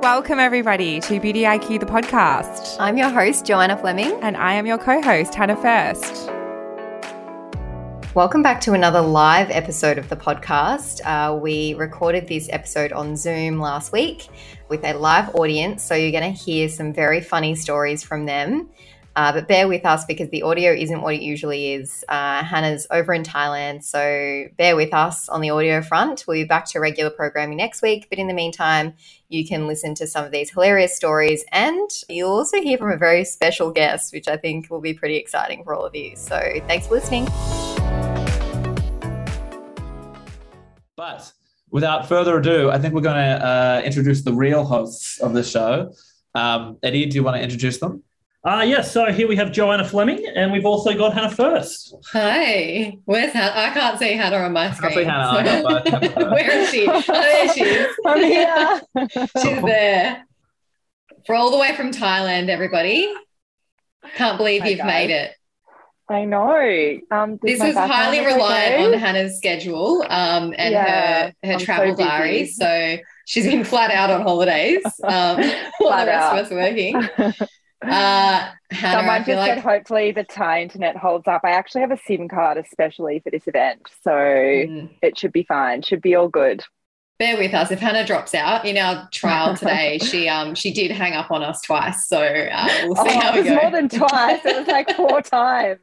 Welcome, everybody, to Beauty IQ, the podcast. I'm your host, Joanna Fleming. And I am your co host, Hannah First. Welcome back to another live episode of the podcast. Uh, we recorded this episode on Zoom last week with a live audience, so you're going to hear some very funny stories from them. Uh, but bear with us because the audio isn't what it usually is. Uh, Hannah's over in Thailand, so bear with us on the audio front. We'll be back to regular programming next week, but in the meantime, you can listen to some of these hilarious stories and you'll also hear from a very special guest, which I think will be pretty exciting for all of you. So thanks for listening. But without further ado, I think we're going to uh, introduce the real hosts of the show. Um, Eddie, do you want to introduce them? Uh, yes, so here we have Joanna Fleming, and we've also got Hannah First. Hi, where's Hannah? I can't see Hannah on my screen. I see Hannah. So... Where is she? Oh, there she is. I'm here. She's there. For all the way from Thailand, everybody. Can't believe Hi, you've guys. made it. I know. Um, did This is highly reliant okay? on Hannah's schedule um, and Yeah, her her I'm so travel busy. diary. So she's been flat out on holidays um, while the rest out. of us are working. Uh, Hannah, Someone I just like said, hopefully the Thai internet holds up. I actually have a SIM card especially for this event, so Mm. it should be fine. Should be all good. bear with us. If Hannah drops out in our trial today, she um she did hang up on us twice. So uh, we'll see how it we was go. more than twice. It was like four times.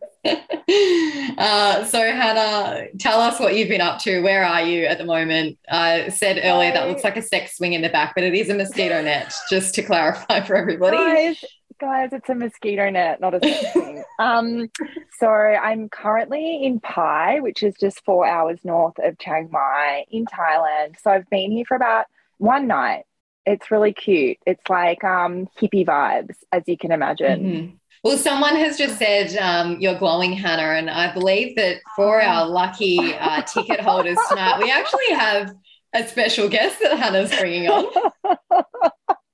uh, so Hannah, tell us what you've been up to. Where are you at the moment? I said earlier that looks like a sex swing in the back, but it is a mosquito net. Just to clarify for everybody. Guys, guys, it's a mosquito net, not a thing. Um, so I'm currently in Pai, which is just four hours north of Chiang Mai in Thailand. So I've been here for about one night. It's really cute. It's like um, hippie vibes, as you can imagine. Mhm. Well, someone has just said um, you're glowing, Hannah, and I believe that for our lucky uh, ticket holders tonight, we actually have a special guest that Hannah's bringing on.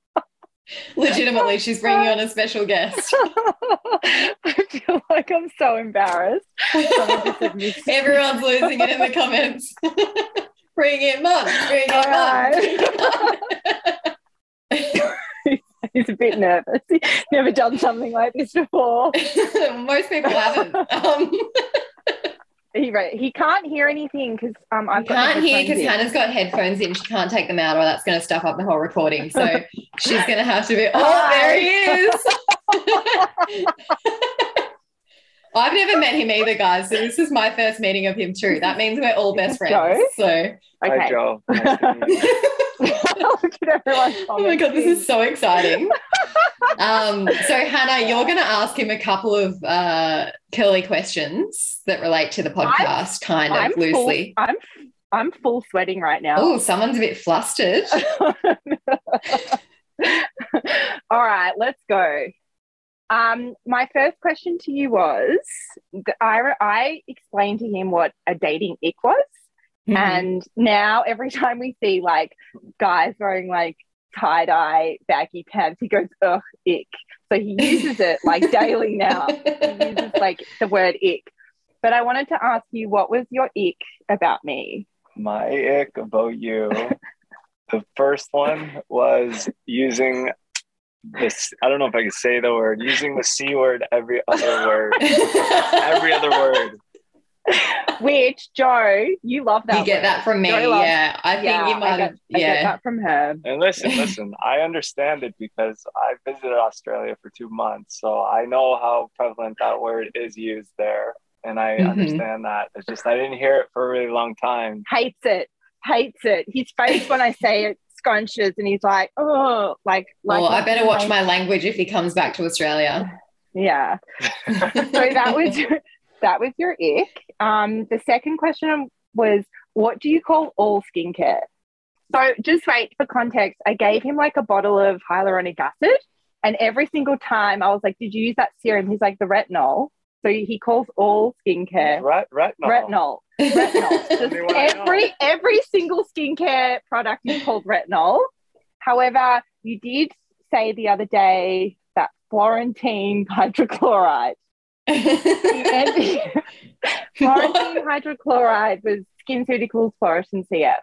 Legitimately, she's bringing on a special guest. I feel like I'm so embarrassed. Someone just said miss- Everyone's losing it in the comments. bring it, mum. Bring it, mum. He's a bit nervous. He's never done something like this before. Most people haven't. Um, He right. He can't hear anything because um I can't hear because. Hannah's got headphones in. She can't take them out, or that's going to stuff up the whole recording. So she's going to have to be. Oh, there he is. I've never met him either, guys. So this is my first meeting of him too. That means we're all best friends. Joe? So, Okay. Hi, Joe. Nice to meet you. Look at everyone. oh my god, this is so exciting. Um, so Hannah, you're going to ask him a couple of uh, curly questions that relate to the podcast, kind of I'm loosely. Full, I'm I'm full sweating right now. Oh, someone's a bit flustered. All right, let's go. Um, my first question to you was I, I explained to him what a dating ick was. Mm-hmm. And now every time we see like guys wearing like tie dye baggy pants, he goes, ugh, ick. So he uses it like daily now. He uses like the word ick. But I wanted to ask you, what was your ick about me? My ick about you. The first one was using this. I don't know if I can say the word. Using the c word every other word. Every other word. Which Joe, you love that. you get word. that from me, Joe loves- yeah. I think yeah, you might I get, have, I get yeah. that from her. And listen, listen. I understand it because I visited Australia for two months, so I know how prevalent that word is used there, and I Mhm. understand that. It's just I didn't hear it for a really long time. Hates it. Hates it. His face when I say it scrunches and he's like, oh, like, like Well, I better watch my language if he comes back to Australia. Yeah. So that was that was your ick. Um, the second question was, what do you call all skincare? So just wait for context. I gave him like a bottle of hyaluronic acid, and every single time I was like, "Did you use that serum?" He's like, "The retinol." So he calls all skincare Ret- retinol. retinol. Retinol. Just Only one I know. every every single skincare product is called retinol. However, you did say the other day that Florentine hydrochloride. And Florentine hydrochloride was SkinCeuticals Phloretin CF.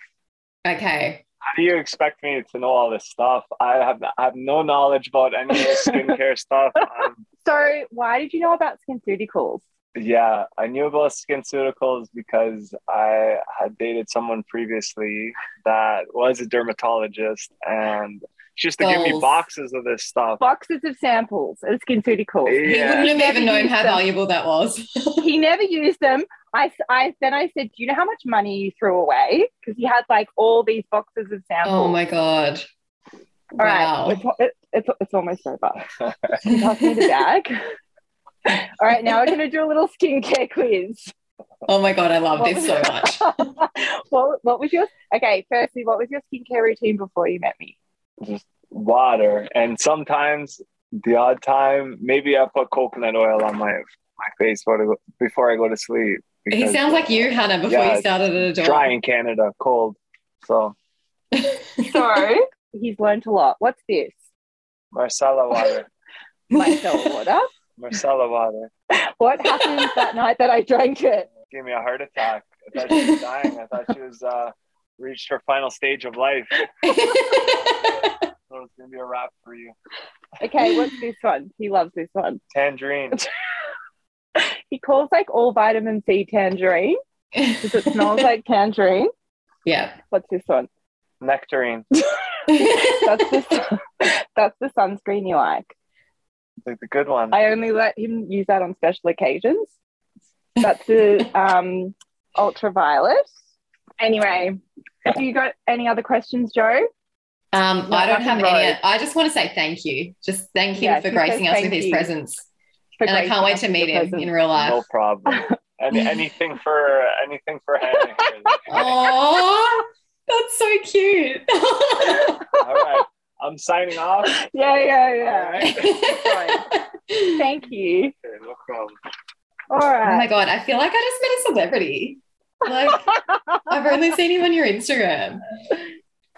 okay. How do you expect me to know all this stuff? I have I have no knowledge about any of this skincare stuff. Um, So why did you know about SkinCeuticals? Yeah, I knew about SkinCeuticals because I had dated someone previously that was a dermatologist, and she used to give me boxes of this stuff. Boxes of samples of SkinCeuticals. He wouldn't have Never even known how them. valuable that was. he never used them. I, I then I said, "Do you know how much money you threw away?" Because he had like all these boxes of samples. oh my god. All right, Wow. it's, it, it's, it's almost over. Can you pass me the bag? All right, now we're going to do a little skincare quiz. Oh my god, I love What this so much. what, what was your okay? Firstly, what was your skincare routine before you met me? Just water, and sometimes the odd time, maybe I put coconut oil on my my face before I go, before I go to sleep. He sounds like you, Hannah, before Yeah, you started at Adore. dry in Canada, cold. So So he's learned a lot. What's this? Marcella water, Myself water. Marcella water. What happened that night that I drank it? gave me a heart attack. I thought she was dying. I thought she was uh, reached her final stage of life. So it's gonna be a wrap for you. Okay, what's this one? He loves this one. Tangerine. He calls like all vitamin C tangerine because it smells like tangerine. yeah. What's this one? Nectarine. That's the that's the sunscreen you like. The, the good one. I only let him use that on special occasions. That's the um, ultraviolet. Anyway, have you got any other questions, Joe? Um, No, I don't have any. I just want to say thank you. Just thank him Yeah, for gracing us with his presence. And I can't wait to meet him presence? in real life. no problem. Any, anything for anything for Hannah. here. Oh, that's so cute. All right. I'm signing off. Yeah, yeah, yeah. All Thank you. no problem. All Oh my god, I feel like I just met a celebrity. Like I've only seen him on your Instagram.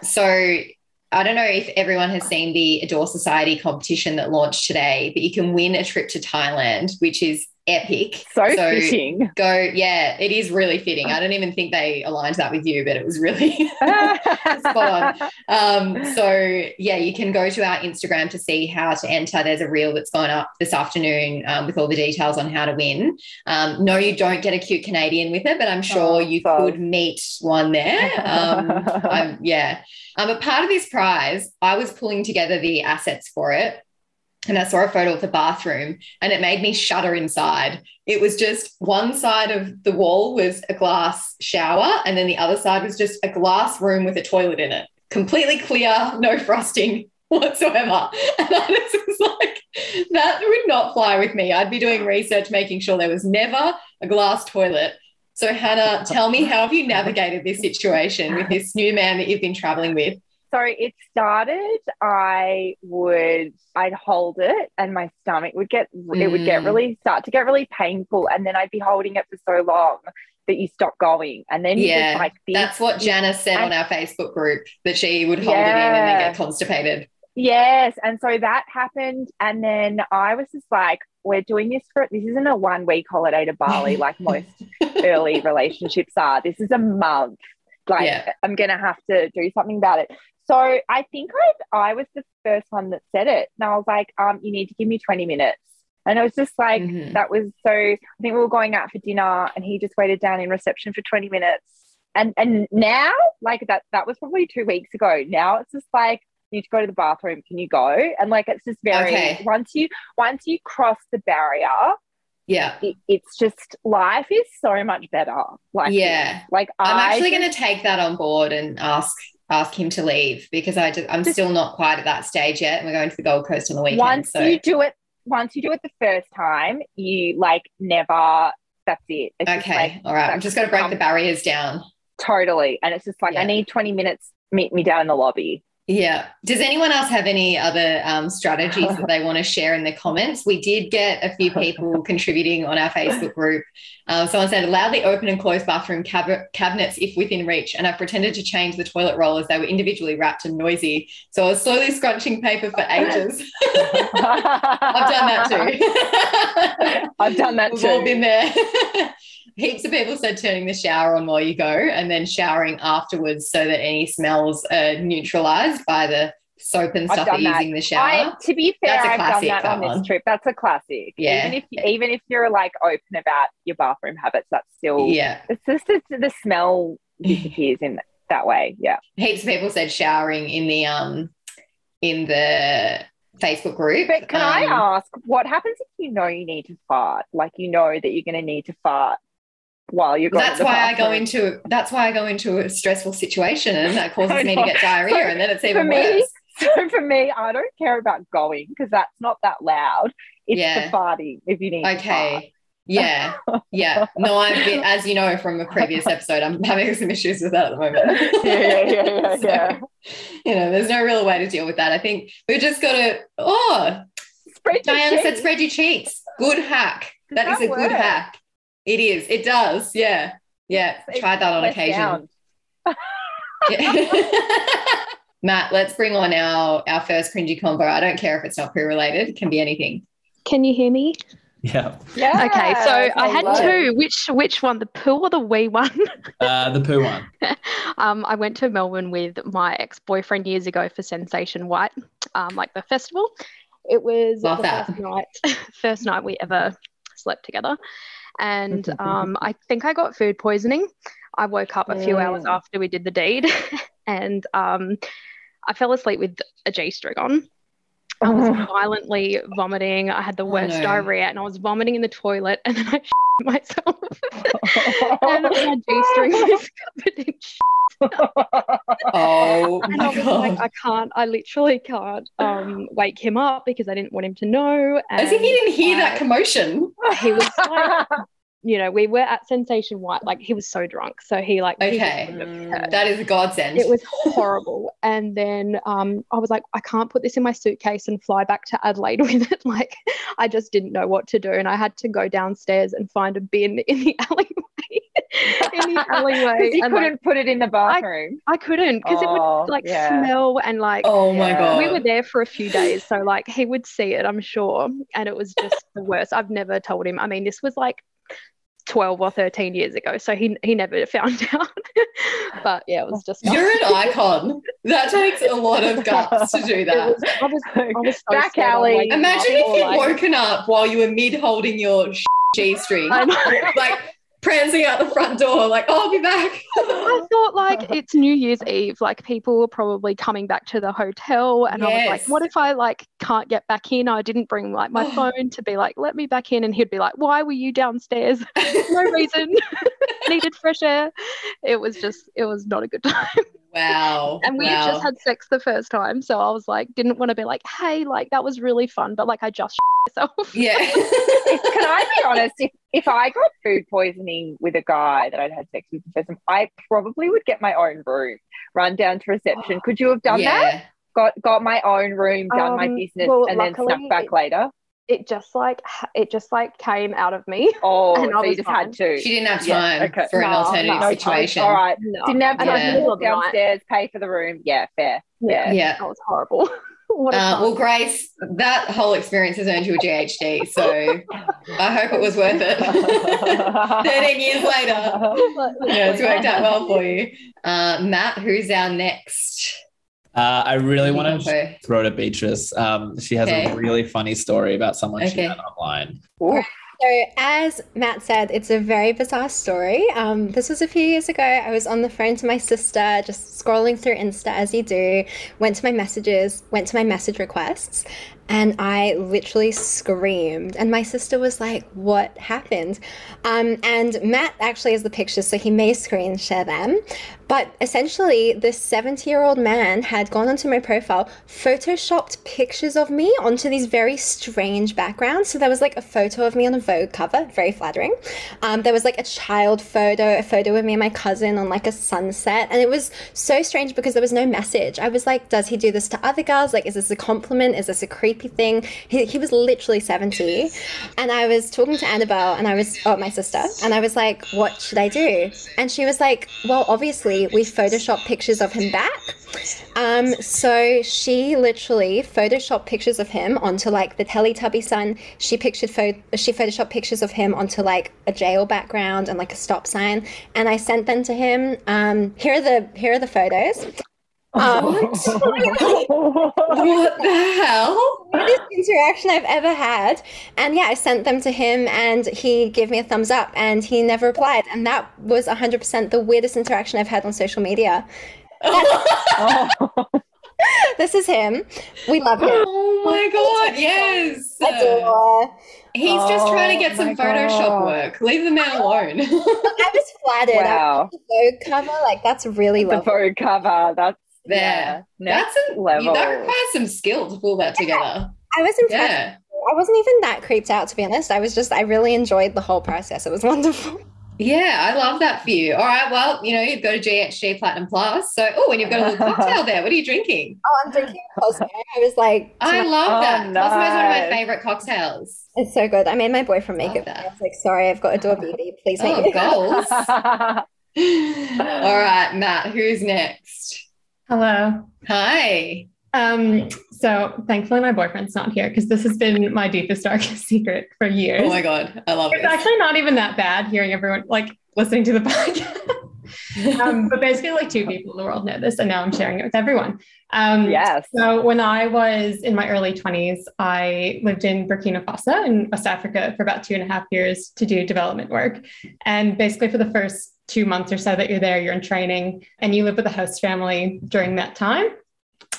So I don't know if everyone has seen the Adore Society competition that launched today, but you can win a trip to Thailand, which is epic. so, So- fitting. Go, yeah, it is really fitting. I don't even think they aligned that with you, but it was really Spot Um, so yeah, you can go to our Instagram to see how to enter. There's a reel that's gone up this afternoon um, with all the details on how to win. Um, no, you don't get a cute Canadian with it, but I'm sure Oh, you so- could meet one there. Um, I'm, yeah, um, a part of this prize, I was pulling together the assets for it. And I saw a photo of the bathroom and it made me shudder inside. It was just one side of the wall was a glass shower, and then the other side was just a glass room with a toilet in it. Completely clear, no frosting whatsoever. And I just was like, that would not fly with me. I'd be doing research, making sure there was never a glass toilet. So, Hannah, tell me, how have you navigated this situation with this new man that you've been traveling with? So it started, I would, I'd hold it and my stomach would get, it would get Mm. really, start to get really painful. And then I'd be holding it for so long that you stop going. And then you Yeah, like this. That's what Janice said on our Facebook group that she would hold it in and then get constipated. Yes. And so that happened. And then I was just like, we're doing this for, this isn't a one week holiday to Bali like most early relationships are. This is a month. Like, Yeah. I'm going to have to do something about it. So I think I, I was the first one that said it. And I was like, um, you need to give me 20 minutes. And it was just like, Mhm. that was so, I think we were going out for dinner and he just waited down in reception for 20 minutes. And, and now, like that, that was probably two weeks ago. Now it's just like, you need to go to the bathroom. Can you go? And like, it's just very, Okay. once you, once you cross the barrier, Yeah. it, it's just life is so much better. Like, Yeah. like I'm I actually going to take that on board and ask ask him to leave because I just, I'm Just- still not quite at that stage yet. And we're going to the Gold Coast on the weekend. once so you do it once you do it the first time you like never that's it it's okay, like, all right. I'm just going to break um, the barriers down. totally and it's just like Yeah. i need 20 minutes meet me down in the lobby Yeah. Does anyone else have any other um, strategies that they want to share in the comments? We did get a few people contributing on our Facebook group. Um, someone said, loudly open and close bathroom cab- cabinets if within reach. And I pretended to change the toilet roll as they were individually wrapped and noisy. So I was slowly scrunching paper for ages. I've done that too. I've done that too. We've all been there. Heaps of people said turning the shower on while you go and then showering afterwards so that any smells are neutralized by the soap and stuff using the shower. I, to be fair, That's a I've done classic, that on this trip. That's a classic. Yeah. Even if even if you're like open about your bathroom habits, that's still yeah. it's just it's, the smell disappears in that way. Yeah. Heaps of people said showering in the um in the Facebook group. But can I Um, ask, what happens if you know you need to fart? Like you know that you're going to need to fart while you're going. That's to the why I go into that's why I go into a stressful situation and that causes me to get diarrhea So, and then it's even me, worse. So for me, I don't care about going because that's not that loud. It's Yeah. the farting if you need. Okay. Yeah. Yeah. No, I've been, as you know from a previous episode, I'm having some issues with that at the moment. Yeah, yeah, yeah, yeah, So, yeah. You know, there's no real way to deal with that. I think we've just got to, oh, Spread your Diana said spread your cheeks. Good hack. Does that is that a good hack. It is. It does. Yeah. Yeah. It's Try that on occasion. Yeah. Matt, let's bring on our our first cringy combo. I don't care if it's not pre-related. It can be anything. Can you hear me? Yeah. Yeah. okay, so I had love it. two. Which which one, the poo or the wee one? Uh, the poo one. um, I went to Melbourne with my ex boyfriend years ago for Sensation White, um, like the festival. It was Love the that. first night, first night we ever slept together, and um, I think I got food poisoning. I woke up a few hours Mm. after we did the deed, and um, I fell asleep with a G string on. I was Oh. violently vomiting. I had the Oh, worst no. diarrhea, and I was vomiting in the toilet, and then I myself, and my G string was covered in Oh and I was like. I can't, I literally can't um, wake him up because I didn't want him to know. As if he didn't hear that commotion. He was like, you know, we were at Sensation White, like he was so drunk. So he like, Okay. wouldn't have heard. That is a godsend. It was horrible. And then um, I was like, I can't put this in my suitcase and fly back to Adelaide with it. Like, I just didn't know what to do. And I had to go downstairs and find a bin in the alleyway. in the alleyway, you and, couldn't put it in the bathroom. I couldn't because it Oh, would like yeah. smell and like oh my Yeah. god. we were there for a few days so like he would see it i'm sure and it was just the worst i've never told him i mean this was like 12 or 13 years ago so he he never found out but yeah it was just You're an icon. That takes a lot of guts to do that. was, I was, I was so Back alley. waking Imagine if you'd like- woken up while you were mid holding your G string, like prancing out the front door, like, oh, I'll be back. I thought like it's New Year's Eve, like people were probably coming back to the hotel, and I was like, what if I like can't get back in? I didn't bring like my Oh. phone to be like, let me back in, and he'd be like, why were you downstairs? no reason. Needed fresh air. It was just, it was not a good time. Wow. And we wow. just had sex the first time, so I was like, didn't want to be like, hey, like that was really fun, but like I just myself. yeah. Can I be honest? If, if I got food poisoning with a guy that I'd had sex with the first time, I probably would get my own room, run down to reception. Could you have done that? yeah. Got got my own room, done my Um, business, well, and then luckily snuck back it- later? It just like it just like came out of me. Oh, And I so you just fine. had to. She didn't have Yeah, time okay. for an alternative no No situation. All right. No. Didn't have And I time Yeah. to did walk it all night. downstairs, pay for the room. Yeah, fair. Yeah, Yeah. that was horrible. Uh, well, Grace, that whole experience has earned you a GHD, so I hope it was worth it. 13 years later. Yeah, it's worked out well for you. Uh, Matt, who's our next? Uh, I really want to Okay. throw to Beatrice. Um, she has Okay. a really funny story about someone she met online. Oof. So, as Matt said, it's a very bizarre story. Um, this was a few years ago. I was on the phone to my sister, just scrolling through Insta as you do. Went to my messages, went to my message requests, and I literally screamed. And my sister was like, What happened? Um, and Matt actually has the pictures, so he may screen share them. But essentially, this 70 year old man had gone onto my profile, photoshopped pictures of me onto these very strange backgrounds. So there was like a photo of me on a Vogue cover, very flattering. Um, there was like a child photo, a photo of me and my cousin on like a sunset. And it was so strange because there was no message. I was like, Does he do this to other girls? Like, is this a compliment? Is this a creepy thing? He, he was literally 70. And I was talking to Annabelle and I was, oh, my sister, and I was like, What should I do? And she was like, Well, obviously, we photoshopped pictures of him back. Um, so she literally photoshopped pictures of him onto like the Teletubby sun. She pictured she photoshopped pictures of him onto like a jail background and like a stop sign, and I sent them to him. Um, here are the here are the photos. Um, what the hell? Weirdest interaction I've ever had. And yeah, I sent them to him and he gave me a thumbs up and he never replied. And that was 100% the weirdest interaction I've had on social media. this is him. We love him. Oh my god, yes. Adore. He's just trying to Oh get some Photoshop God. work. Leave the man alone. I was flattered. Wow. The Vogue cover, like that's really The lovely. Vogue cover. That's There. yeah, next That's a level. that requires some skill to pull that together. I was impressed. Yeah. I wasn't even that creeped out to be honest. I was just I really enjoyed the whole process. It was wonderful. Yeah, I love that for you. All right, well, you know, you've got a GHD Platinum Plus. So, oh, and you've got a little cocktail there. What are you drinking? Oh, I'm drinking Cosmo. I was like, I love Oh, that. Cosmo's one of my favorite cocktails. it's so good. I made my boyfriend make Love it. for that. I was like, sorry, I've got Adore Beauty. Please make Oh, it. goals. All right, Matt, who's next? Hello. Hi. Um, so thankfully my boyfriend's not here because this has been my deepest, darkest secret for years. Oh my God, I love it. it's this. actually not even that bad hearing everyone like listening to the podcast. um, but basically like two people in the world know this and now I'm sharing it with everyone. Um, yes. so when I was in my early 20s, I lived in Burkina Faso in West Africa for about two and a half years to do development work. And basically for the first two months or so that you're there, you're in training and you live with a host family during that time.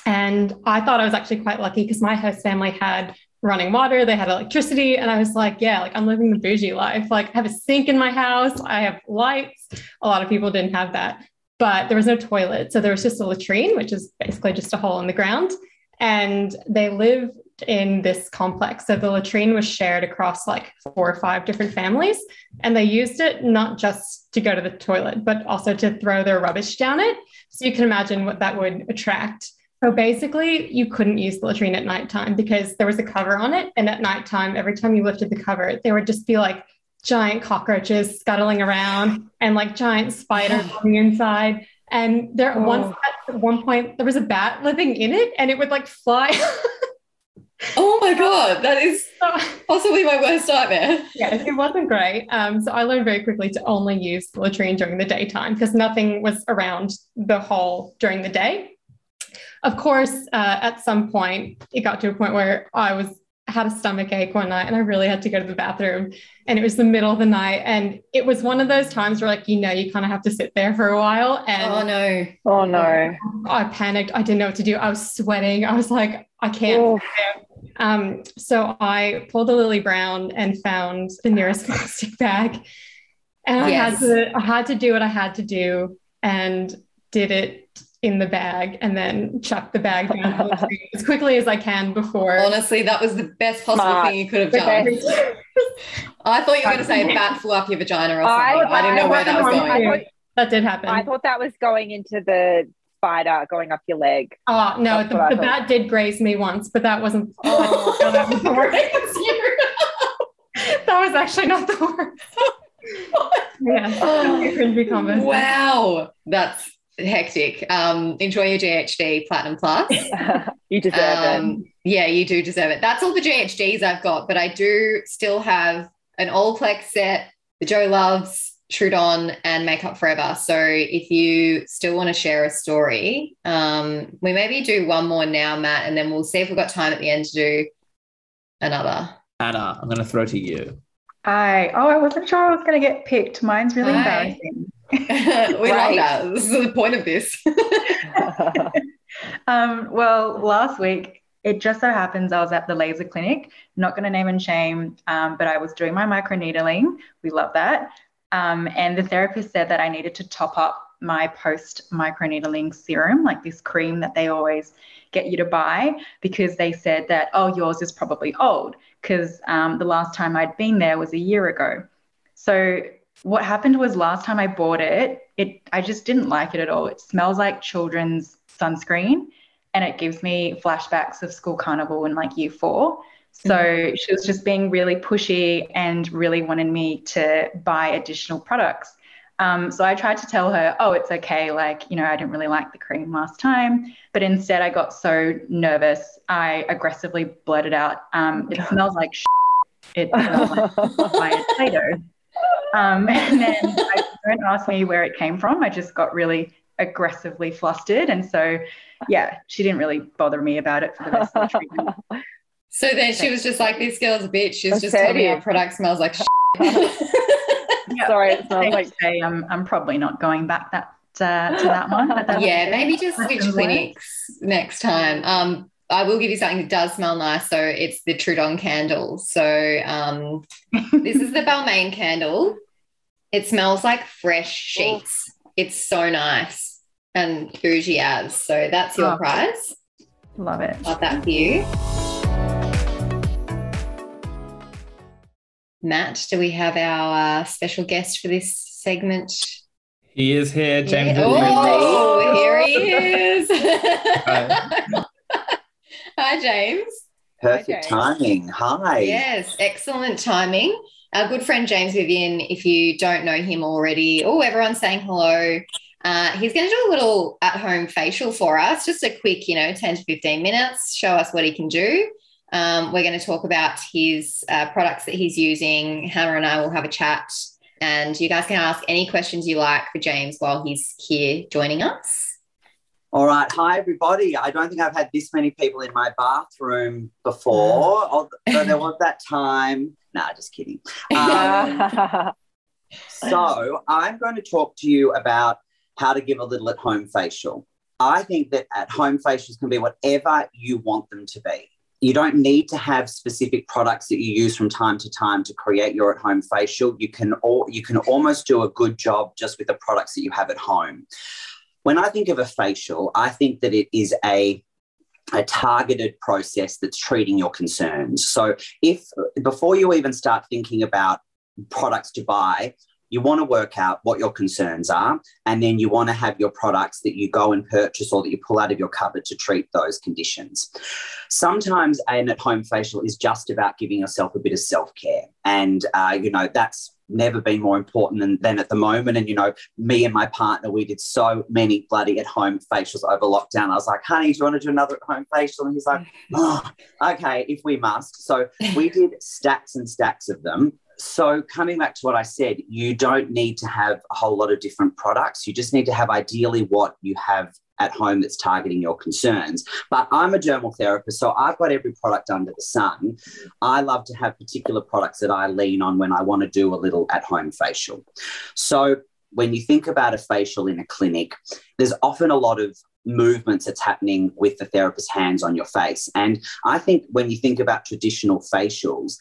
And I thought I was actually quite lucky because my host family had running water, they had electricity. And I was like, yeah, like I'm living the bougie life. Like I have a sink in my house, I have lights. A lot of people didn't have that but there was no toilet. So there was just a latrine, which is basically just a hole in the ground. And they lived in this complex. So the latrine was shared across like four or five different families. And they used it not just to go to the toilet, but also to throw their rubbish down it. So you can imagine what that would attract. So basically, you couldn't use the latrine at nighttime because there was a cover on it. And at nighttime, every time you lifted the cover, there would just be like giant cockroaches scuttling around and like giant spiders on the inside. And there Oh. once at one point there was a bat living in it and it would like fly. Oh my God, that is possibly my worst nightmare. yeah, it wasn't great. Um, so I learned very quickly to only use the latrine during the daytime because nothing was around the hole during the day. Of course, uh, at some point, it got to a point where I was had a stomach ache one night and I really had to go to the bathroom. And it was the middle of the night. And it was one of those times where, like, you know, you kind of have to sit there for a while. And Oh no. Oh no. I panicked. I didn't know what to do. I was sweating. I was like, I can't. Oof. Um, so I pulled a Lily Brown and found the nearest plastic bag. And I Yes. had to I had to do what I had to do and did it in the bag and then chucked the bag down the as quickly as I can before. Honestly, that was the best possible Smart. thing you could have done. I thought you were going to say a bat flew up your vagina or I- something. I, didn't know where that was going. Thought- that did happen. I thought that was going into the spider going up your leg. Oh no, That's the, the bat did graze me once, but that wasn't Oh. no, that, was the worst. that was actually not the worst. yeah, cringy combos. wow, that's hectic. Um, enjoy your GHD Platinum Plus. you deserve it. Um, yeah, you do deserve it. That's all the GHDs I've got, but I do still have an Olaplex set, the Joe Loves, Trudon, and Makeup Forever. So if you still want to share a story, um, we maybe do one more now, Matt, and then we'll see if we've got time at the end to do another. Anna, I'm going to throw to you. Hi. Oh, I wasn't sure I was going to get picked. Mine's really Hi. embarrassing. we Right. love that. This is the point of this. Um, well, last week it just so happens I was at the laser clinic, not going to name and shame, um, but I was doing my microneedling. We love that. Um, and the therapist said that I needed to top up my post microneedling serum, like this cream that they always get you to buy, because they said that, oh, yours is probably old, because um, the last time I'd been there was a year ago. So what happened was last time I bought it, it I just didn't like it at all. It smells like children's sunscreen and it gives me flashbacks of school carnival in like year four. So she was just being really pushy and really wanted me to buy additional products. Um, so I tried to tell her, oh, it's okay. Like, you know, I didn't really like the cream last time. But instead, I got so nervous, I aggressively blurted out, um, it smells like shit. It smells like Play-Doh. Um, and then I don't ask me where it came from. I just got really aggressively flustered. And so, yeah, she didn't really bother me about it for the rest of the treatment. So then she was just like, this girl's a bitch. She's just told me our product smells like yeah, Sorry, it smells like say I'm, I'm probably not going back that uh, to that one. Yeah, maybe just switch clinics next time. Um, I will give you something that does smell nice. So it's the Trudon candle. So um, this is the Balmain candle. It smells like fresh sheets. It's so nice and bougie as. So that's your oh, prize. Love it. Love that for you. Matt, do we have our uh, special guest for this segment? He is here, James. Yeah. Oh, here he is. Hi. Hi, James. Perfect Hi, James. timing. Hi. Yes, excellent timing. Our good friend James Vivian, if you don't know him already, oh, everyone's saying hello. Uh, he's going to do a little at home facial for us, just a quick, you know, 10 to 15 minutes, show us what he can do. Um, we're going to talk about his uh, products that he's using. Hannah and I will have a chat, and you guys can ask any questions you like for James while he's here joining us. All right. Hi, everybody. I don't think I've had this many people in my bathroom before. Although there was that time. Nah, just kidding. Um, so, I'm going to talk to you about how to give a little at home facial. I think that at home facials can be whatever you want them to be you don't need to have specific products that you use from time to time to create your at-home facial. You can all, you can almost do a good job just with the products that you have at home. When I think of a facial, I think that it is a a targeted process that's treating your concerns. So if before you even start thinking about products to buy, you want to work out what your concerns are, and then you want to have your products that you go and purchase or that you pull out of your cupboard to treat those conditions. Sometimes an at home facial is just about giving yourself a bit of self care. And, uh, you know, that's never been more important than, than at the moment. And, you know, me and my partner, we did so many bloody at home facials over lockdown. I was like, honey, do you want to do another at home facial? And he's like, oh, okay, if we must. So we did stacks and stacks of them so coming back to what I said, you don't need to have a whole lot of different products. You just need to have ideally what you have at home that's targeting your concerns. But I'm a dermal therapist, so I've got every product under the sun. I love to have particular products that I lean on when I want to do a little at home facial. So when you think about a facial in a clinic, there's often a lot of movements that's happening with the therapist's hands on your face. And I think when you think about traditional facials,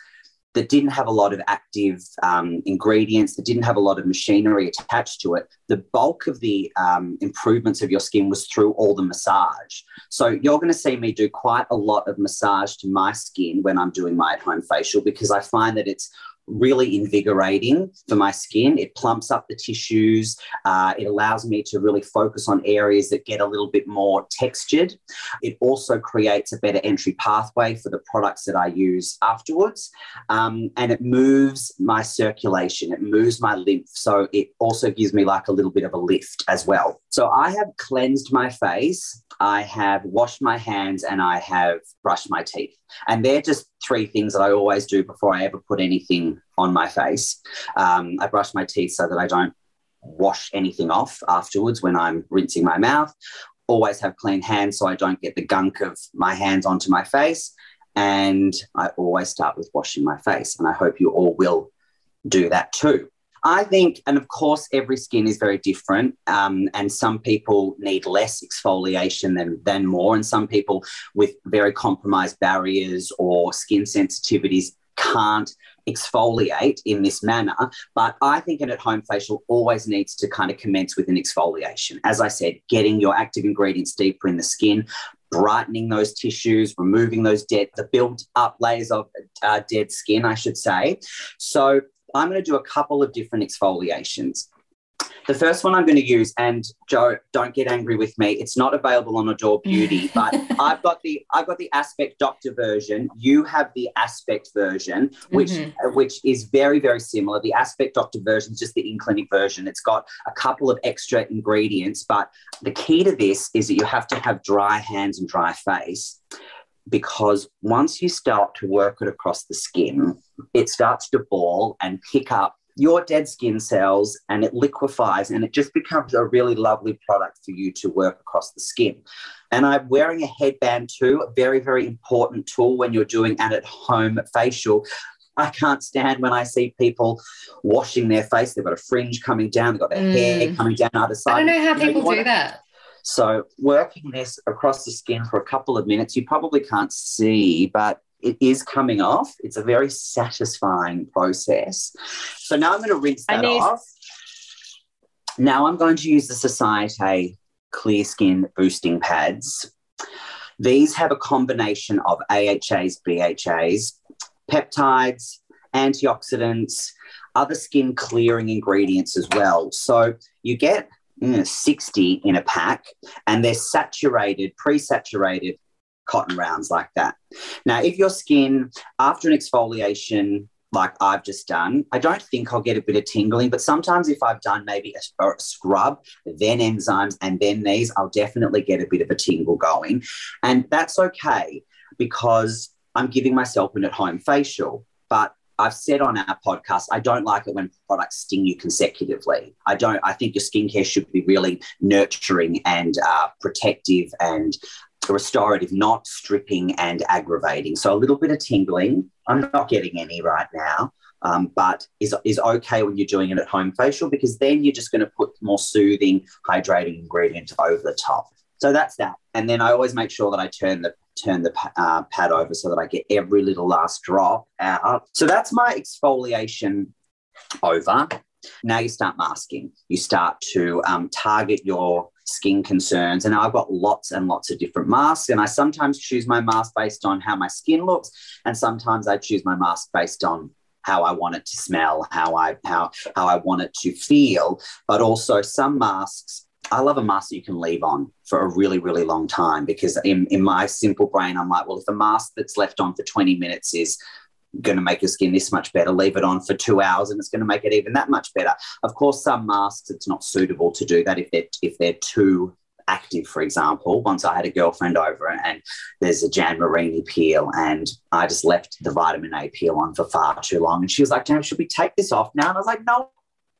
that didn't have a lot of active um, ingredients, that didn't have a lot of machinery attached to it, the bulk of the um, improvements of your skin was through all the massage. So you're going to see me do quite a lot of massage to my skin when I'm doing my at home facial because I find that it's really invigorating for my skin. It plumps up the tissues. Uh, it allows me to really focus on areas that get a little bit more textured. It also creates a better entry pathway for the products that I use afterwards. Um, and it moves my circulation, it moves my lymph. So it also gives me like a little bit of a lift as well. So I have cleansed my face, I have washed my hands, and I have brushed my teeth. And they're just three things that I always do before I ever put anything on my face. Um, I brush my teeth so that I don't wash anything off afterwards when I'm rinsing my mouth. Always have clean hands so I don't get the gunk of my hands onto my face. And I always start with washing my face. And I hope you all will do that too. I think, and of course, every skin is very different, um, and some people need less exfoliation than than more, and some people with very compromised barriers or skin sensitivities can't exfoliate in this manner. But I think an at home facial always needs to kind of commence with an exfoliation. As I said, getting your active ingredients deeper in the skin, brightening those tissues, removing those dead, the built up layers of uh, dead skin, I should say. So I'm going to do a couple of different exfoliations. The first one I'm going to use, and Joe, don't get angry with me. It's not available on Adore Beauty, but I've got the I've got the Aspect Doctor version. You have the Aspect version, which Mm-hmm. uh, which is very very similar. The Aspect Doctor version is just the in clinic version. It's got a couple of extra ingredients, but the key to this is that you have to have dry hands and dry face because once you start to work it across the skin, it starts to ball and pick up your dead skin cells and it liquefies and it just becomes a really lovely product for you to work across the skin. And I'm wearing a headband too, a very, very important tool when you're doing an at home facial. I can't stand when I see people washing their face. They've got a fringe coming down, they've got their hair Mm. coming down either side. I don't know how people do that. So working this across the skin for a couple of minutes, you probably can't see, but it is coming off. It's a very satisfying process. So now I'm going to rinse that need- off. Now I'm going to use the Societe Clear Skin Boosting Pads. These have a combination of AHAs, BHAs, peptides, antioxidants, other skin clearing ingredients as well. So you get 60 in a pack and they're saturated, pre saturated cotton rounds like that. Now, if your skin, after an exfoliation, like I've just done, I don't think I'll get a bit of tingling, but sometimes if I've done maybe a, a scrub, then enzymes, and then these, I'll definitely get a bit of a tingle going. And that's okay because I'm giving myself an at home facial. But I've said on our podcast, I don't like it when products sting you consecutively. I don't, I think your skincare should be really nurturing and uh, protective and restorative, not stripping and aggravating. So a little bit of tingling. I'm not getting any right now. Um, but is, is okay when you're doing it at home facial because then you're just going to put more soothing, hydrating ingredients over the top. So that's that. And then I always make sure that I turn the turn the uh, pad over so that I get every little last drop out. So that's my exfoliation over. Now you start masking. You start to um, target your skin concerns. And I've got lots and lots of different masks. And I sometimes choose my mask based on how my skin looks. And sometimes I choose my mask based on how I want it to smell, how I how how I want it to feel. But also some masks, I love a mask that you can leave on for a really, really long time because in, in my simple brain, I'm like, well, if a mask that's left on for 20 minutes is going to make your skin this much better. Leave it on for two hours, and it's going to make it even that much better. Of course, some masks it's not suitable to do that if they're if they're too active. For example, once I had a girlfriend over, and there's a Jan Marini peel, and I just left the vitamin A peel on for far too long, and she was like, "Jan, should we take this off now?" And I was like, "No,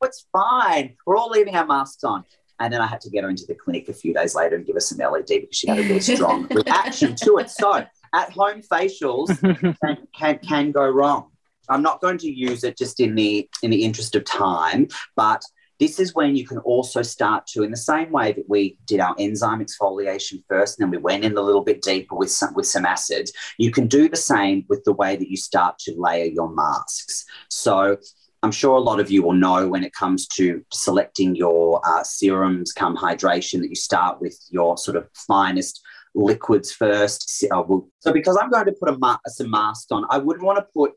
it's fine. We're all leaving our masks on." And then I had to get her into the clinic a few days later and give her some LED because she had a really strong reaction to it. So at home facials can, can, can go wrong. I'm not going to use it just in the in the interest of time, but this is when you can also start to, in the same way that we did our enzyme exfoliation first, and then we went in a little bit deeper with some with some acids. You can do the same with the way that you start to layer your masks. So I'm sure a lot of you will know when it comes to selecting your uh, serums come hydration that you start with your sort of finest liquids first. So because I'm going to put a ma- some masks on, I wouldn't want to put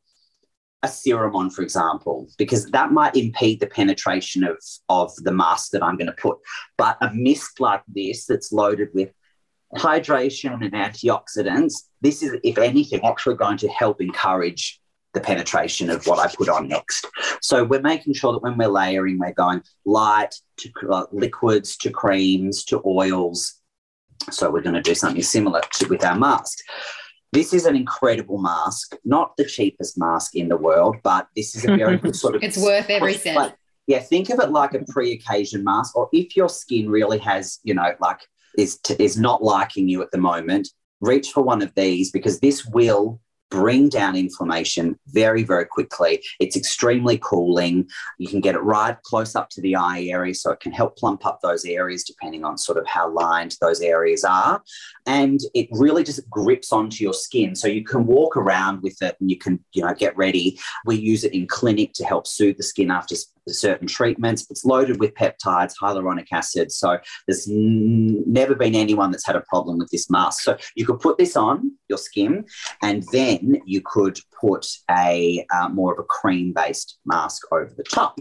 a serum on, for example, because that might impede the penetration of, of the mask that I'm going to put. But a mist like this that's loaded with hydration and antioxidants, this is, if anything, actually going to help encourage the penetration of what I put on next. So we're making sure that when we're layering, we're going light to uh, liquids to creams to oils. So we're going to do something similar to, with our mask. This is an incredible mask, not the cheapest mask in the world, but this is a very good sort of. It's worth every cent. Like, yeah, think of it like a pre-occasion mask, or if your skin really has, you know, like is t- is not liking you at the moment, reach for one of these because this will bring down inflammation very, very quickly. It's extremely cooling. You can get it right close up to the eye area, so it can help plump up those areas depending on sort of how lined those areas are. And it really just grips onto your skin. So you can walk around with it and you can, you know, get ready. We use it in clinic to help soothe the skin after certain treatments. It's loaded with peptides, hyaluronic acid. So there's n- never been anyone that's had a problem with this mask. So you could put this on your skin and then you could put a uh, more of a cream based mask over the top.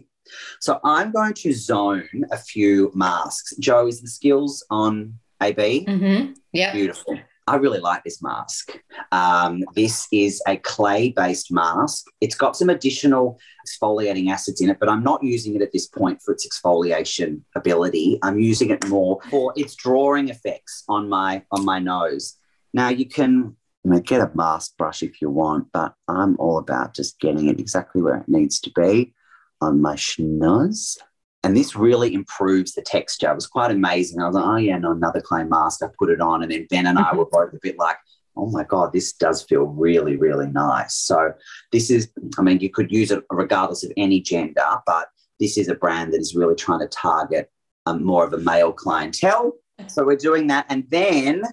So I'm going to zone a few masks. Joe, is the skills on AB? Mm-hmm. Yeah. Beautiful. I really like this mask. Um, this is a clay based mask. It's got some additional exfoliating acids in it, but I'm not using it at this point for its exfoliation ability. I'm using it more for its drawing effects on my on my nose. Now you can you know, get a mask brush if you want, but I'm all about just getting it exactly where it needs to be on my schnoz. And this really improves the texture. It was quite amazing. I was like, oh, yeah, no, another clay mask. I put it on. And then Ben and I were both a bit like, oh my God, this does feel really, really nice. So, this is, I mean, you could use it regardless of any gender, but this is a brand that is really trying to target um, more of a male clientele. So, we're doing that. And then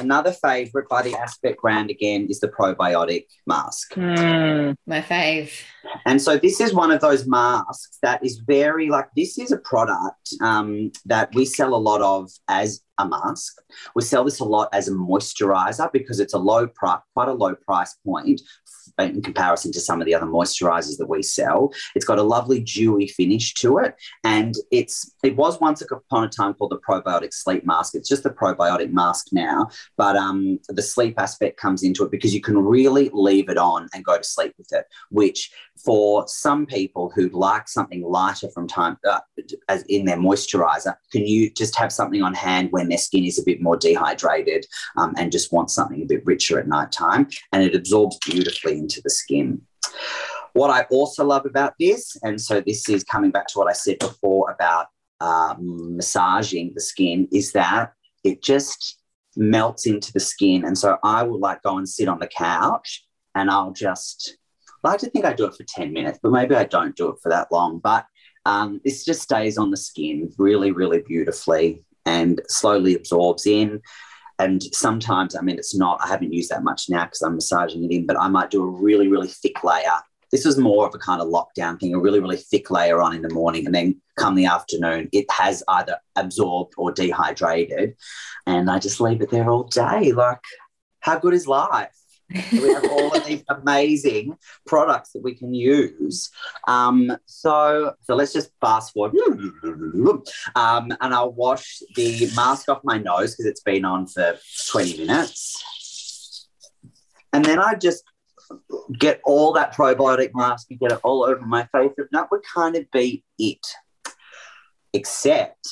another favorite by the Aspect brand again is the probiotic mask. My fave. And so this is one of those masks that is very like this is a product um, that we sell a lot of as a mask. We sell this a lot as a moisturizer because it's a low price, quite a low price point in comparison to some of the other moisturizers that we sell. It's got a lovely dewy finish to it, and it's it was once upon a time called the probiotic sleep mask. It's just the probiotic mask now, but um, the sleep aspect comes into it because you can really leave it on and go to sleep with it, which for some people who like something lighter from time uh, as in their moisturizer, can you just have something on hand when their skin is a bit more dehydrated um, and just want something a bit richer at night time? And it absorbs beautifully into the skin. What I also love about this, and so this is coming back to what I said before about um, massaging the skin, is that it just melts into the skin. And so I will like go and sit on the couch and I'll just like to think I do it for 10 minutes, but maybe I don't do it for that long. But um, this just stays on the skin really, really beautifully and slowly absorbs in. And sometimes, I mean, it's not, I haven't used that much now because I'm massaging it in, but I might do a really, really thick layer. This was more of a kind of lockdown thing, a really, really thick layer on in the morning. And then come the afternoon, it has either absorbed or dehydrated. And I just leave it there all day. Like, how good is life? We have all of these amazing products that we can use. Um, so, so let's just fast forward. Um, and I'll wash the mask off my nose because it's been on for 20 minutes. And then I just get all that probiotic mask and get it all over my face. And that would kind of be it. Except,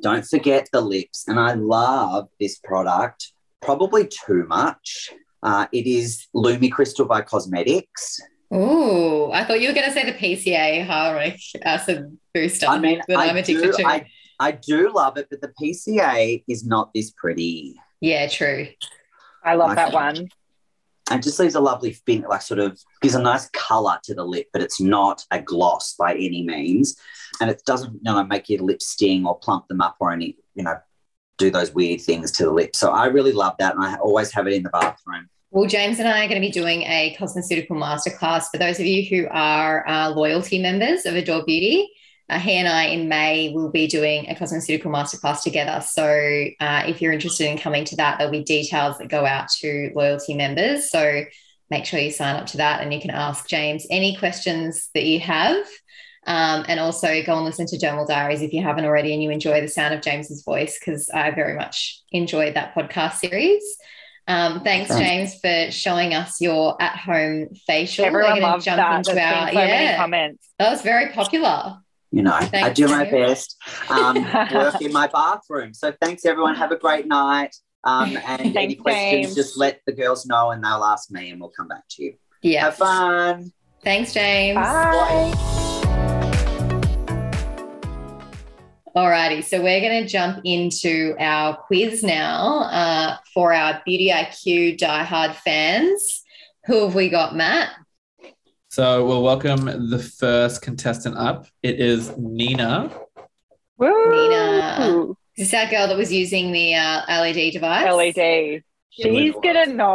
don't forget the lips. And I love this product, probably too much. Uh, it is Lumi Crystal by Cosmetics. Ooh, I thought you were going to say the PCA hyaluronic acid booster. I mean, that I I'm addicted do, to. I, I do love it, but the PCA is not this pretty. yeah, true. I love My that one. It just leaves a lovely fin, like sort of gives a nice color to the lip, but it's not a gloss by any means. And it doesn't, you know, make your lips sting or plump them up or any, you know, do those weird things to the lips. So I really love that. And I always have it in the bathroom. Well, James and I are going to be doing a cosmeceutical masterclass for those of you who are uh, loyalty members of Adore Beauty. Uh, he and I in May will be doing a cosmeceutical masterclass together. So uh, if you're interested in coming to that, there'll be details that go out to loyalty members. So make sure you sign up to that and you can ask James any questions that you have. Um, and also go and listen to Dermal Diaries if you haven't already and you enjoy the sound of James's voice, because I very much enjoyed that podcast series. Um, thanks, Thanks. James, for showing us your at-home facial. Everyone We're gonna loves that. There's been so many comments. That was very popular. You know, I do my you. best. Um, work in my bathroom. So thanks, everyone. Have a great night. Um, and any questions, James. just let the girls know and they'll ask me and we'll come back to you. Yeah. Have fun. Thanks, James. Bye. Alrighty, so we're going to jump into our quiz now uh, for our Beauty IQ diehard fans. Who have we got, Matt? So we'll welcome the first contestant up. It is Nina. Nina. Is this our girl that was using the uh, LED device? LED. She's gonna know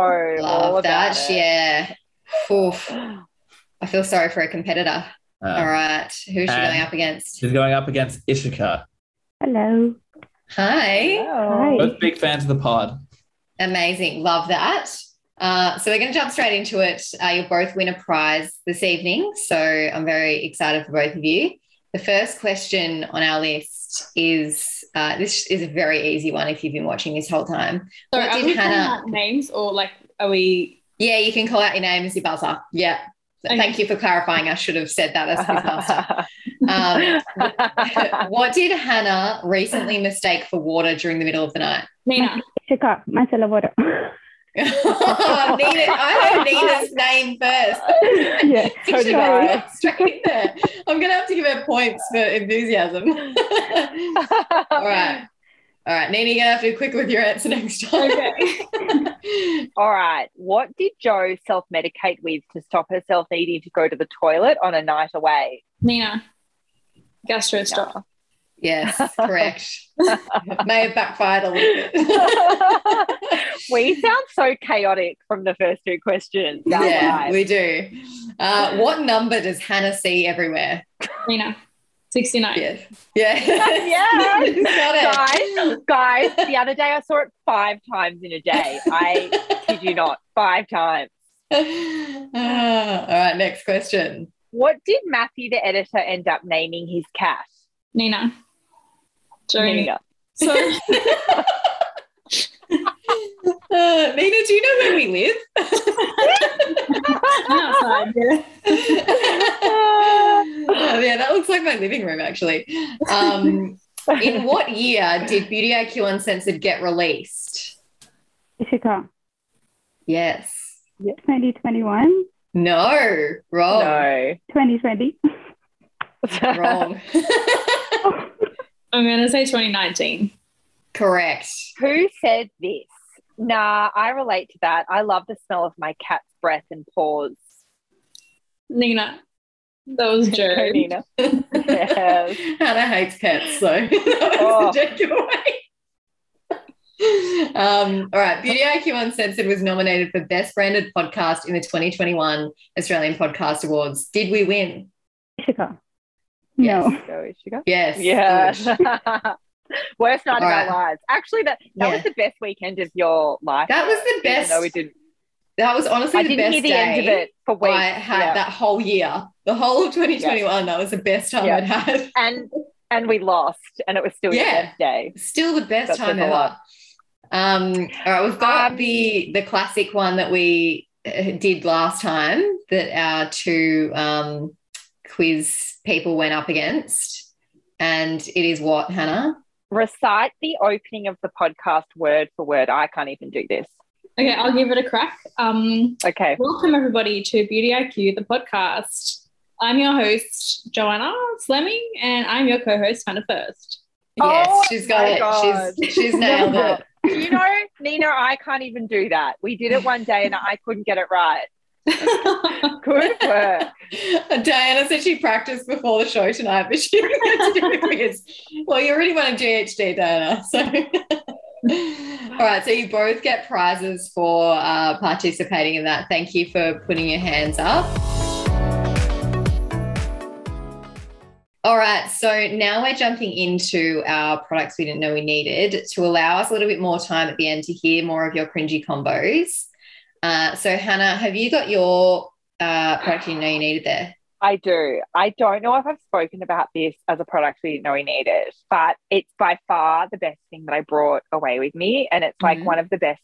all Love about that. it. Yeah. Oof. I feel sorry for a competitor. Uh, All right. Who is she going up against? She's going up against Ishika. Hello. Hi. Hi. Both big fans of the pod. Amazing. Love that. Uh, so we're going to jump straight into it. Uh, you'll both win a prize this evening. So I'm very excited for both of you. The first question on our list is uh, this is a very easy one if you've been watching this whole time. Sorry, What are did we calling Hannah- out names or like are we? Yeah, you can call out your name as your buzzer. Yeah. Thank you for clarifying. I should have said that as quizmaster. um, what did Hannah recently mistake for water during the middle of the night? Nina. Ishika, Marcelo Boro. oh, Nina, I heard Nina's name first. Yeah, She so should did have I. got straight in there. I'm going to have to give her points for enthusiasm. All right. All right, Nina, you're going to have to be quick with your answer next time. Okay. All right. What did Joe self medicate with to stop herself needing to go to the toilet on a night away? Nina. Gastro stop. Yes, correct. May have backfired a little bit. we sound so chaotic from the first two questions. Our yeah, lives. we do. Uh, what number does Hannah see everywhere? Nina. 69. Yes. Yeah. yeah, Got guys, guys. The other day I saw it five times in a day. I kid you not, five times. Ah, all right, next question. What did Matthew, the editor, end up naming his cat? Nina. Sorry. Nina. So Uh, Nina, do you know where we live? Outside. Yeah. Oh, yeah, that looks like my living room, actually. Um, in what year did Beauty IQ Uncensored get released? Ishika, Yes. 2021, No. Wrong. No. 2020. Wrong. I'm going to say 2019. Correct. Who said this? Nah, I relate to that. I love the smell of my cat's breath and paws. Nina. That was Joe. Go, Nina. Yes. Hannah hates pets, so that was Oh. the giveaway. Um, all right, Beauty IQ Uncensored was nominated for Best Branded Podcast in the 2021 Australian Podcast Awards. Did we win? Ishika. No. Go, Ishika. Yes. Yeah. Good. Worst night All of right. our lives. Actually, that, that Yeah. was the best weekend of your life. That was the best. No, we didn't. That was honestly I the best hear the day end of it for weeks. I had Yeah. that whole year. The whole of 2021, that was the best time Yeah. I'd had. and and we lost, and it was still your Yeah. best day. Still the best That time ever. lot. Um, all right, we've got Um, the the classic one that we uh, did last time that our two um, quiz people went up against, and it is what Hannah. Recite the opening of the podcast word for word. I can't even do this. Okay, I'll give it a crack. Um, Okay. welcome everybody to Beauty IQ, the podcast. I'm your host, Joanna Fleming, and I'm your co-host, Hannah First. Yes, Oh she's got it. God. She's she's nailed it. you know, Nina, I can't even do that. We did it one day and I couldn't get it right. Good work. Diana said she practiced before the show tonight, but she didn't get to do the quiz. Well, you already won a GHD, Diana. So, all right. So you both get prizes for uh, participating in that. Thank you for putting your hands up. All right, so now we're jumping into our products we didn't know we needed to allow us a little bit more time at the end to hear more of your cringy combos. Uh, so, Hannah, have you got your uh, product you know you needed there? I do. I don't know if I've spoken about this as a product we didn't know we needed, but it's by far the best thing that I brought away with me. And it's like Mhm. one of the best,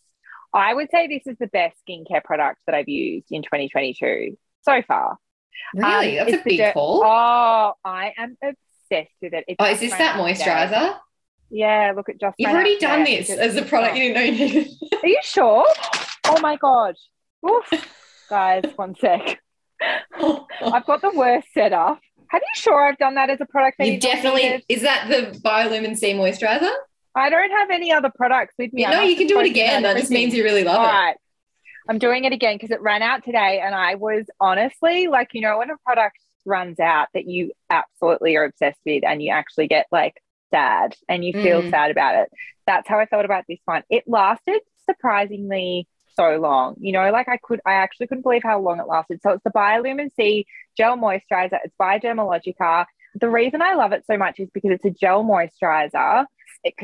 I would say this is the best skincare product that I've used in 2022 so far. Really? Um, That's a big call. Oh, I am obsessed with it. It's Oh, is this that night day. moisturizer? Yeah, look at just You've already done this as a product you didn't know you needed. Are you sure? Oh my god. Oof. Guys, one sec. I've got the worst setup. Have you sure I've done that as a product? You definitely is that the Biolumin C moisturizer? I don't have any other products with me. Know, must you can do it again. That just means you really love All it. right. I'm doing it again because it ran out today, and I was honestly like, you know, when a product runs out that you absolutely are obsessed with, and you actually get like sad and you feel Mm. sad about it. That's how I felt about this one. It lasted surprisingly so long. You know, like I could, I actually couldn't believe how long it lasted. So it's the Biolumin C Gel Moisturizer. It's by Dermalogica. The reason I love it so much is because it's a gel moisturizer.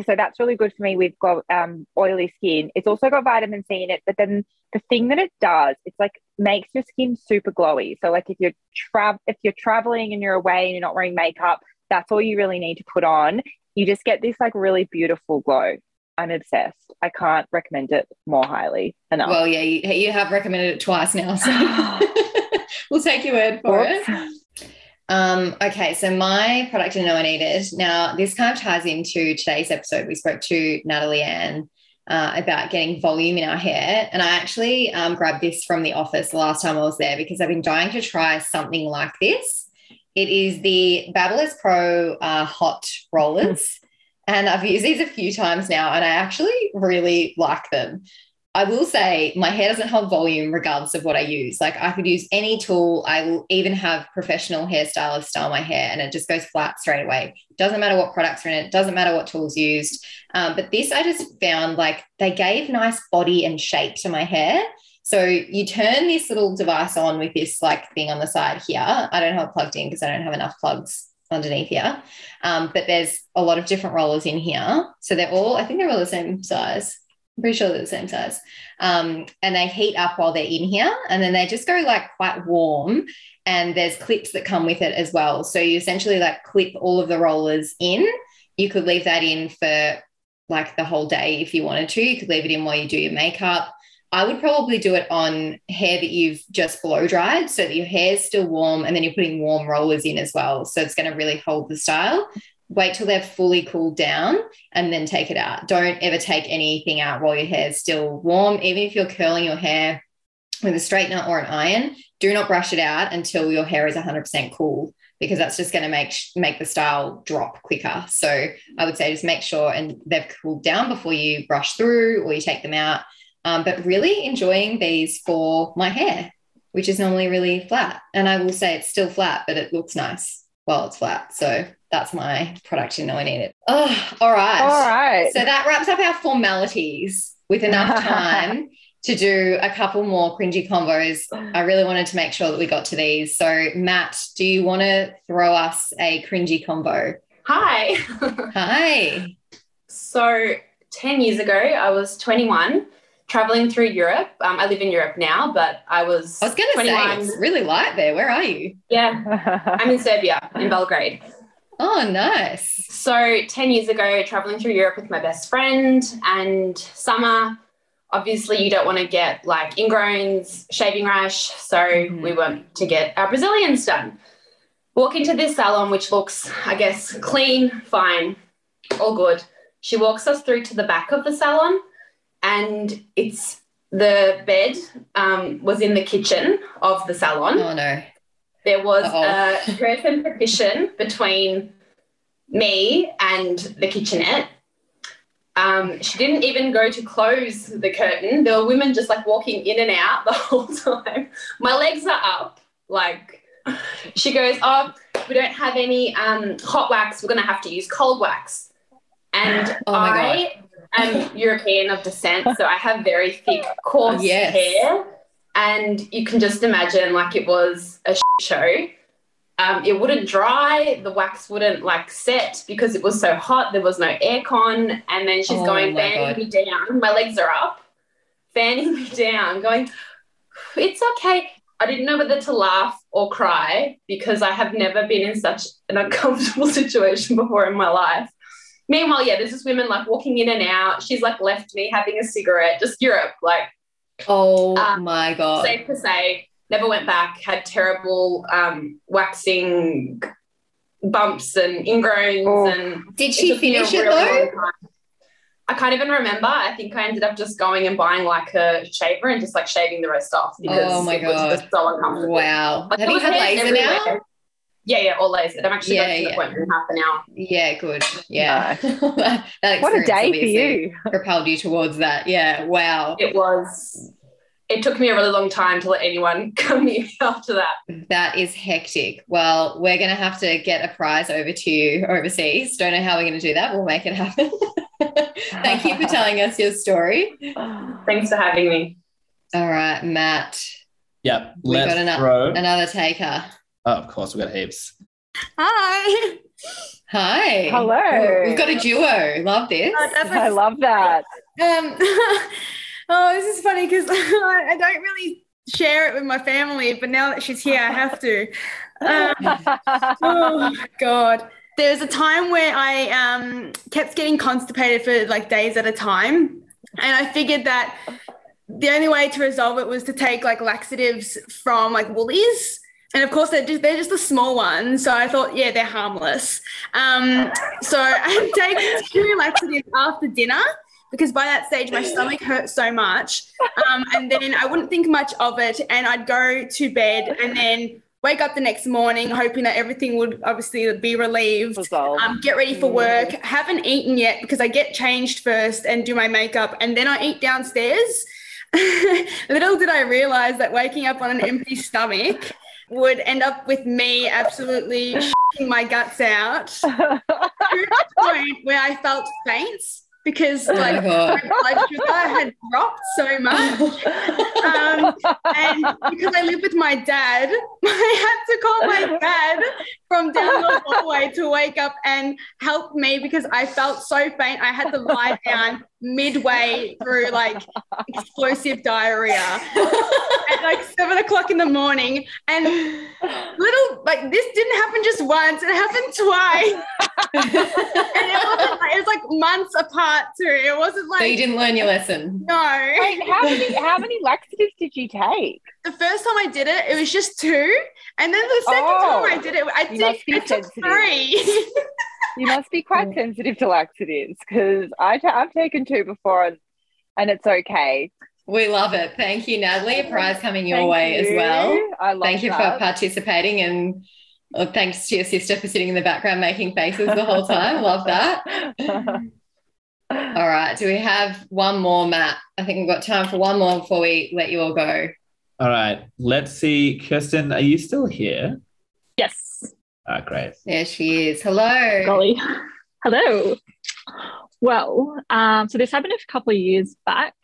So that's really good for me. We've got um, oily skin. It's also got vitamin C in it. But then the thing that it does, it's like makes your skin super glowy. So like if you're tra- if you're traveling and you're away and you're not wearing makeup, that's all you really need to put on. You just get this like really beautiful glow. I'm obsessed. I can't recommend it more highly enough. Well, yeah, you, you have recommended it twice now. So we'll take your word for it. Um, okay, so my product I know I needed. Now, this kind of ties into today's episode. We spoke to Natalie Ann uh, about getting volume in our hair. And I actually um, grabbed this from the office the last time I was there because I've been dying to try something like this. It is the Babyliss Pro uh, Hot Rollers. and I've used these a few times now, and I actually really like them. I will say my hair doesn't hold volume regardless of what I use. Like I could use any tool. I will even have professional hairstylists style my hair and it just goes flat straight away. Doesn't matter what products are in it, doesn't matter what tools used. Um, but this I just found like they gave nice body and shape to my hair. So you turn this little device on with this like thing on the side here. I don't have it plugged in because I don't have enough plugs underneath here. Um, but there's a lot of different rollers in here. So they're all, I think they're all the same size. Pretty sure they're the same size. Um, and they heat up while they're in here. And then they just go like quite warm. And there's clips that come with it as well. So you essentially like clip all of the rollers in. You could leave that in for like the whole day if you wanted to. You could leave it in while you do your makeup. I would probably do it on hair that you've just blow dried so that your hair's still warm and then you're putting warm rollers in as well. So it's going to really hold the style. Wait till they're fully cooled down and then take it out. Don't ever take anything out while your hair is still warm. Even if you're curling your hair with a straightener or an iron, do not brush it out until your hair is 100% cool because that's just going to make make the style drop quicker. So I would say just make sure and they've cooled down before you brush through or you take them out. Um, but really enjoying these for my hair, which is normally really flat. And I will say it's still flat, but it looks nice while it's flat. So that's my product you know I needed. Oh, all right. All right. So that wraps up our formalities with enough time to do a couple more cringy combos. I really wanted to make sure that we got to these. So, Matt, do you want to throw us a cringy combo? Hi. Hi. So, 10 years ago, I was 21, traveling through Europe. Um, I live in Europe now, but I was. I was going to say, it's really light there. Where are you? Yeah. I'm in Serbia, in Belgrade. Oh, nice. So, 10 years ago, traveling through Europe with my best friend, and summer, obviously, you don't want to get like ingrowns, shaving rash. So, we went to get our Brazilians done. Walk into this salon, which looks, I guess, clean, fine, all good. She walks us through to the back of the salon, and it's the bed um, was in the kitchen of the salon. Oh, no. There was Uh-oh. a curtain partition between me and the kitchenette. Um, she didn't even go to close the curtain. There were women just like walking in and out the whole time. My legs are up. Like, she goes, Oh, we don't have any um, hot wax. We're going to have to use cold wax. And Oh I am European of descent, so I have very thick, coarse Yes. hair. And you can just imagine like it was a show. Um, it wouldn't dry, the wax wouldn't like set because it was so hot. There was no aircon. And then she's Oh going, fanning God. me down. My legs are up, fanning me down, going, It's okay. I didn't know whether to laugh or cry because I have never been in such an uncomfortable situation before in my life. Meanwhile, yeah, there's just women like walking in and out. She's like left me having a cigarette, just Europe, like Oh, Um, my God. safe to say, never went back, had terrible um, waxing bumps and ingrowns. And Did she finish it, though? I can't even remember. I think I ended up just going and buying like a shaver and just like shaving the rest off because Oh my it was God. just so uncomfortable. Wow. Like, Have you had laser now? Everywhere. Yeah, yeah, all lasered. I'm actually Yeah, going to the yeah. appointment in half an hour. Yeah, good. Yeah. that What a day for you. Propelled you towards that. Yeah. Wow. It was it took me a really long time to let anyone come near me after that. That is hectic. Well, we're going to have to get a prize over to you overseas. Don't know how we're going to do that. We'll make it happen. Thank you for telling us your story. Thanks for having me. All right, Matt. Yep. We've let's got ano- throw. another taker. Oh, of course, we've got heaps. Hi. Hi. Hello. We've got a duo. Love this. I love that. Um, oh, this is funny because I, I don't really share it with my family, but now that she's here, I have to. Um, oh God. There was a time where I um, kept getting constipated for like days at a time, and I figured that the only way to resolve it was to take like laxatives from like Woolies. And of course, they're just, they're just the small ones. So I thought, yeah, they're harmless. Um, so I taken two laxatives after dinner because by that stage, my stomach hurt so much. Um, and then I wouldn't think much of it. And I'd go to bed and then wake up the next morning hoping that everything would obviously be relieved um, get ready for work haven't eaten yet because i get changed first and do my makeup and then i eat downstairs little did i realize that waking up on an empty stomach would end up with me absolutely shitting my guts out to the point where i felt faint because Oh my like God. my blood sugar had dropped so much um, and because I live with my dad, I had to call my dad from down the hallway to wake up and help me because I felt so faint. I had to lie down midway through like explosive diarrhea at like seven o'clock in the morning. And little like this didn't happen just once; it happened twice. and it wasn't like, it was like months apart too. It wasn't like So you didn't learn your lesson. no. Wait, how many how many laxatives did you take? The first time I did it, it was just two, and then the second Oh, time I did it, I you did must be took three. You must be quite sensitive to laxatives because I ta- I've taken two before and, and it's okay. We love it. Thank you, Natalie. A prize coming your Thank way as well. I love Thank you that. for participating and uh, thanks to your sister for sitting in the background making faces the whole time. love that. All right. Do we have one more, Matt? I think we've got time for one more before we let you all go. All right. Let's see. Kirsten, are you still here? Yes. Ah, great. There she is. Hello. Golly. Hello. Well, um, so this happened a couple of years back.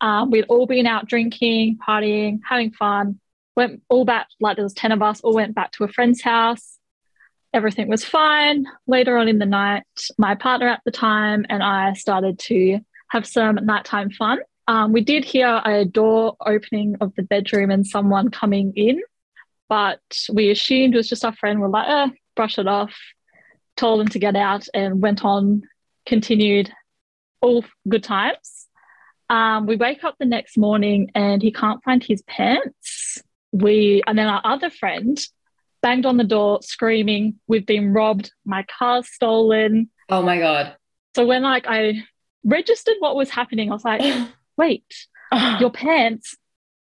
Um, we'd all been out drinking, partying, having fun. Went all back, like there was 10 of us, all went back to a friend's house. Everything was fine. Later on in the night, my partner at the time and I started to have some nighttime fun. Um, we did hear a door opening of the bedroom and someone coming in, but we assumed it was just our friend. We're like, eh, brush it off told him to get out and went on, continued all good times. Um, we wake up the next morning and he can't find his pants. We and then our other friend banged on the door screaming, We've been robbed, my car's stolen. Oh my God. So when like I registered what was happening, I was like, wait, your pants,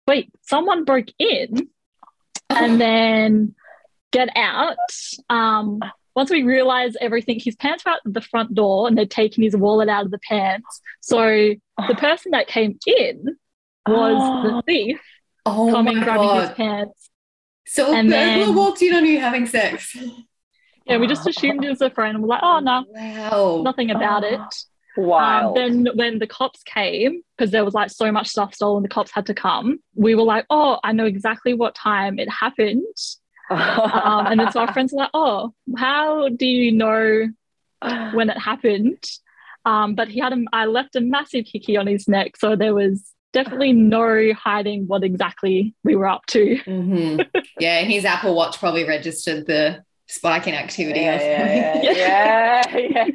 wait, someone broke in and then get out. Um, once we realized everything, his pants were out the front door and they'd taken his wallet out of the pants. So the person that came in was the thief Oh coming, my grabbing his God. pants. So And burglar then- walked in on you having sex. Yeah, we just assumed it was a friend. We're like, oh no, wow. nothing about it. Wow. Um, then when the cops came, because there was like so much stuff stolen, the cops had to come. We were like, oh, I know exactly what time it happened. um, and then so our friends were like, oh, how do you know when it happened? Um, but he had a, I left a massive hickey on his neck, so there was definitely no hiding what exactly we were up to. Mhm. Yeah, and his Apple Watch probably registered the spike in activity yeah, something. yeah, yeah,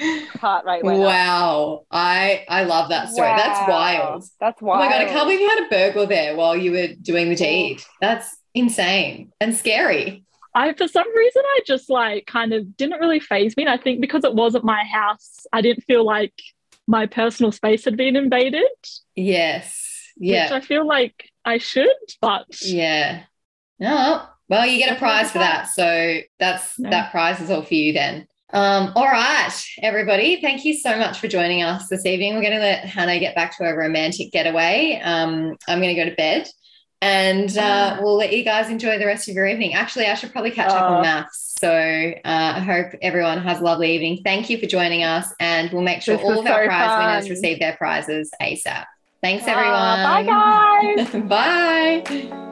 yeah. Heart rate went up. Wow. I I love that story. That's wild. That's wild. Oh my god, I can't believe you had a burglar there while you were doing the deed. That's insane and scary. I, for some reason, I just like kind of didn't really phase me. And I think because it wasn't my house, I didn't feel like my personal space had been invaded. Yes. Yeah. Which I feel like I should, but Yeah. No. Well, you get a prize for that. So that's Yeah. that prize is all for you then. Um, all right, everybody. Thank you so much for joining us this evening. We're going to let Hannah get back to her romantic getaway. Um, I'm going to go to bed and uh, we'll let you guys enjoy the rest of your evening. Actually, I should probably catch up on MAFS. So uh, I hope everyone has a lovely evening. Thank you for joining us, and we'll make sure This all of our so prize winners receive their prizes ASAP. Thanks, Ah, everyone. bye, guys. bye.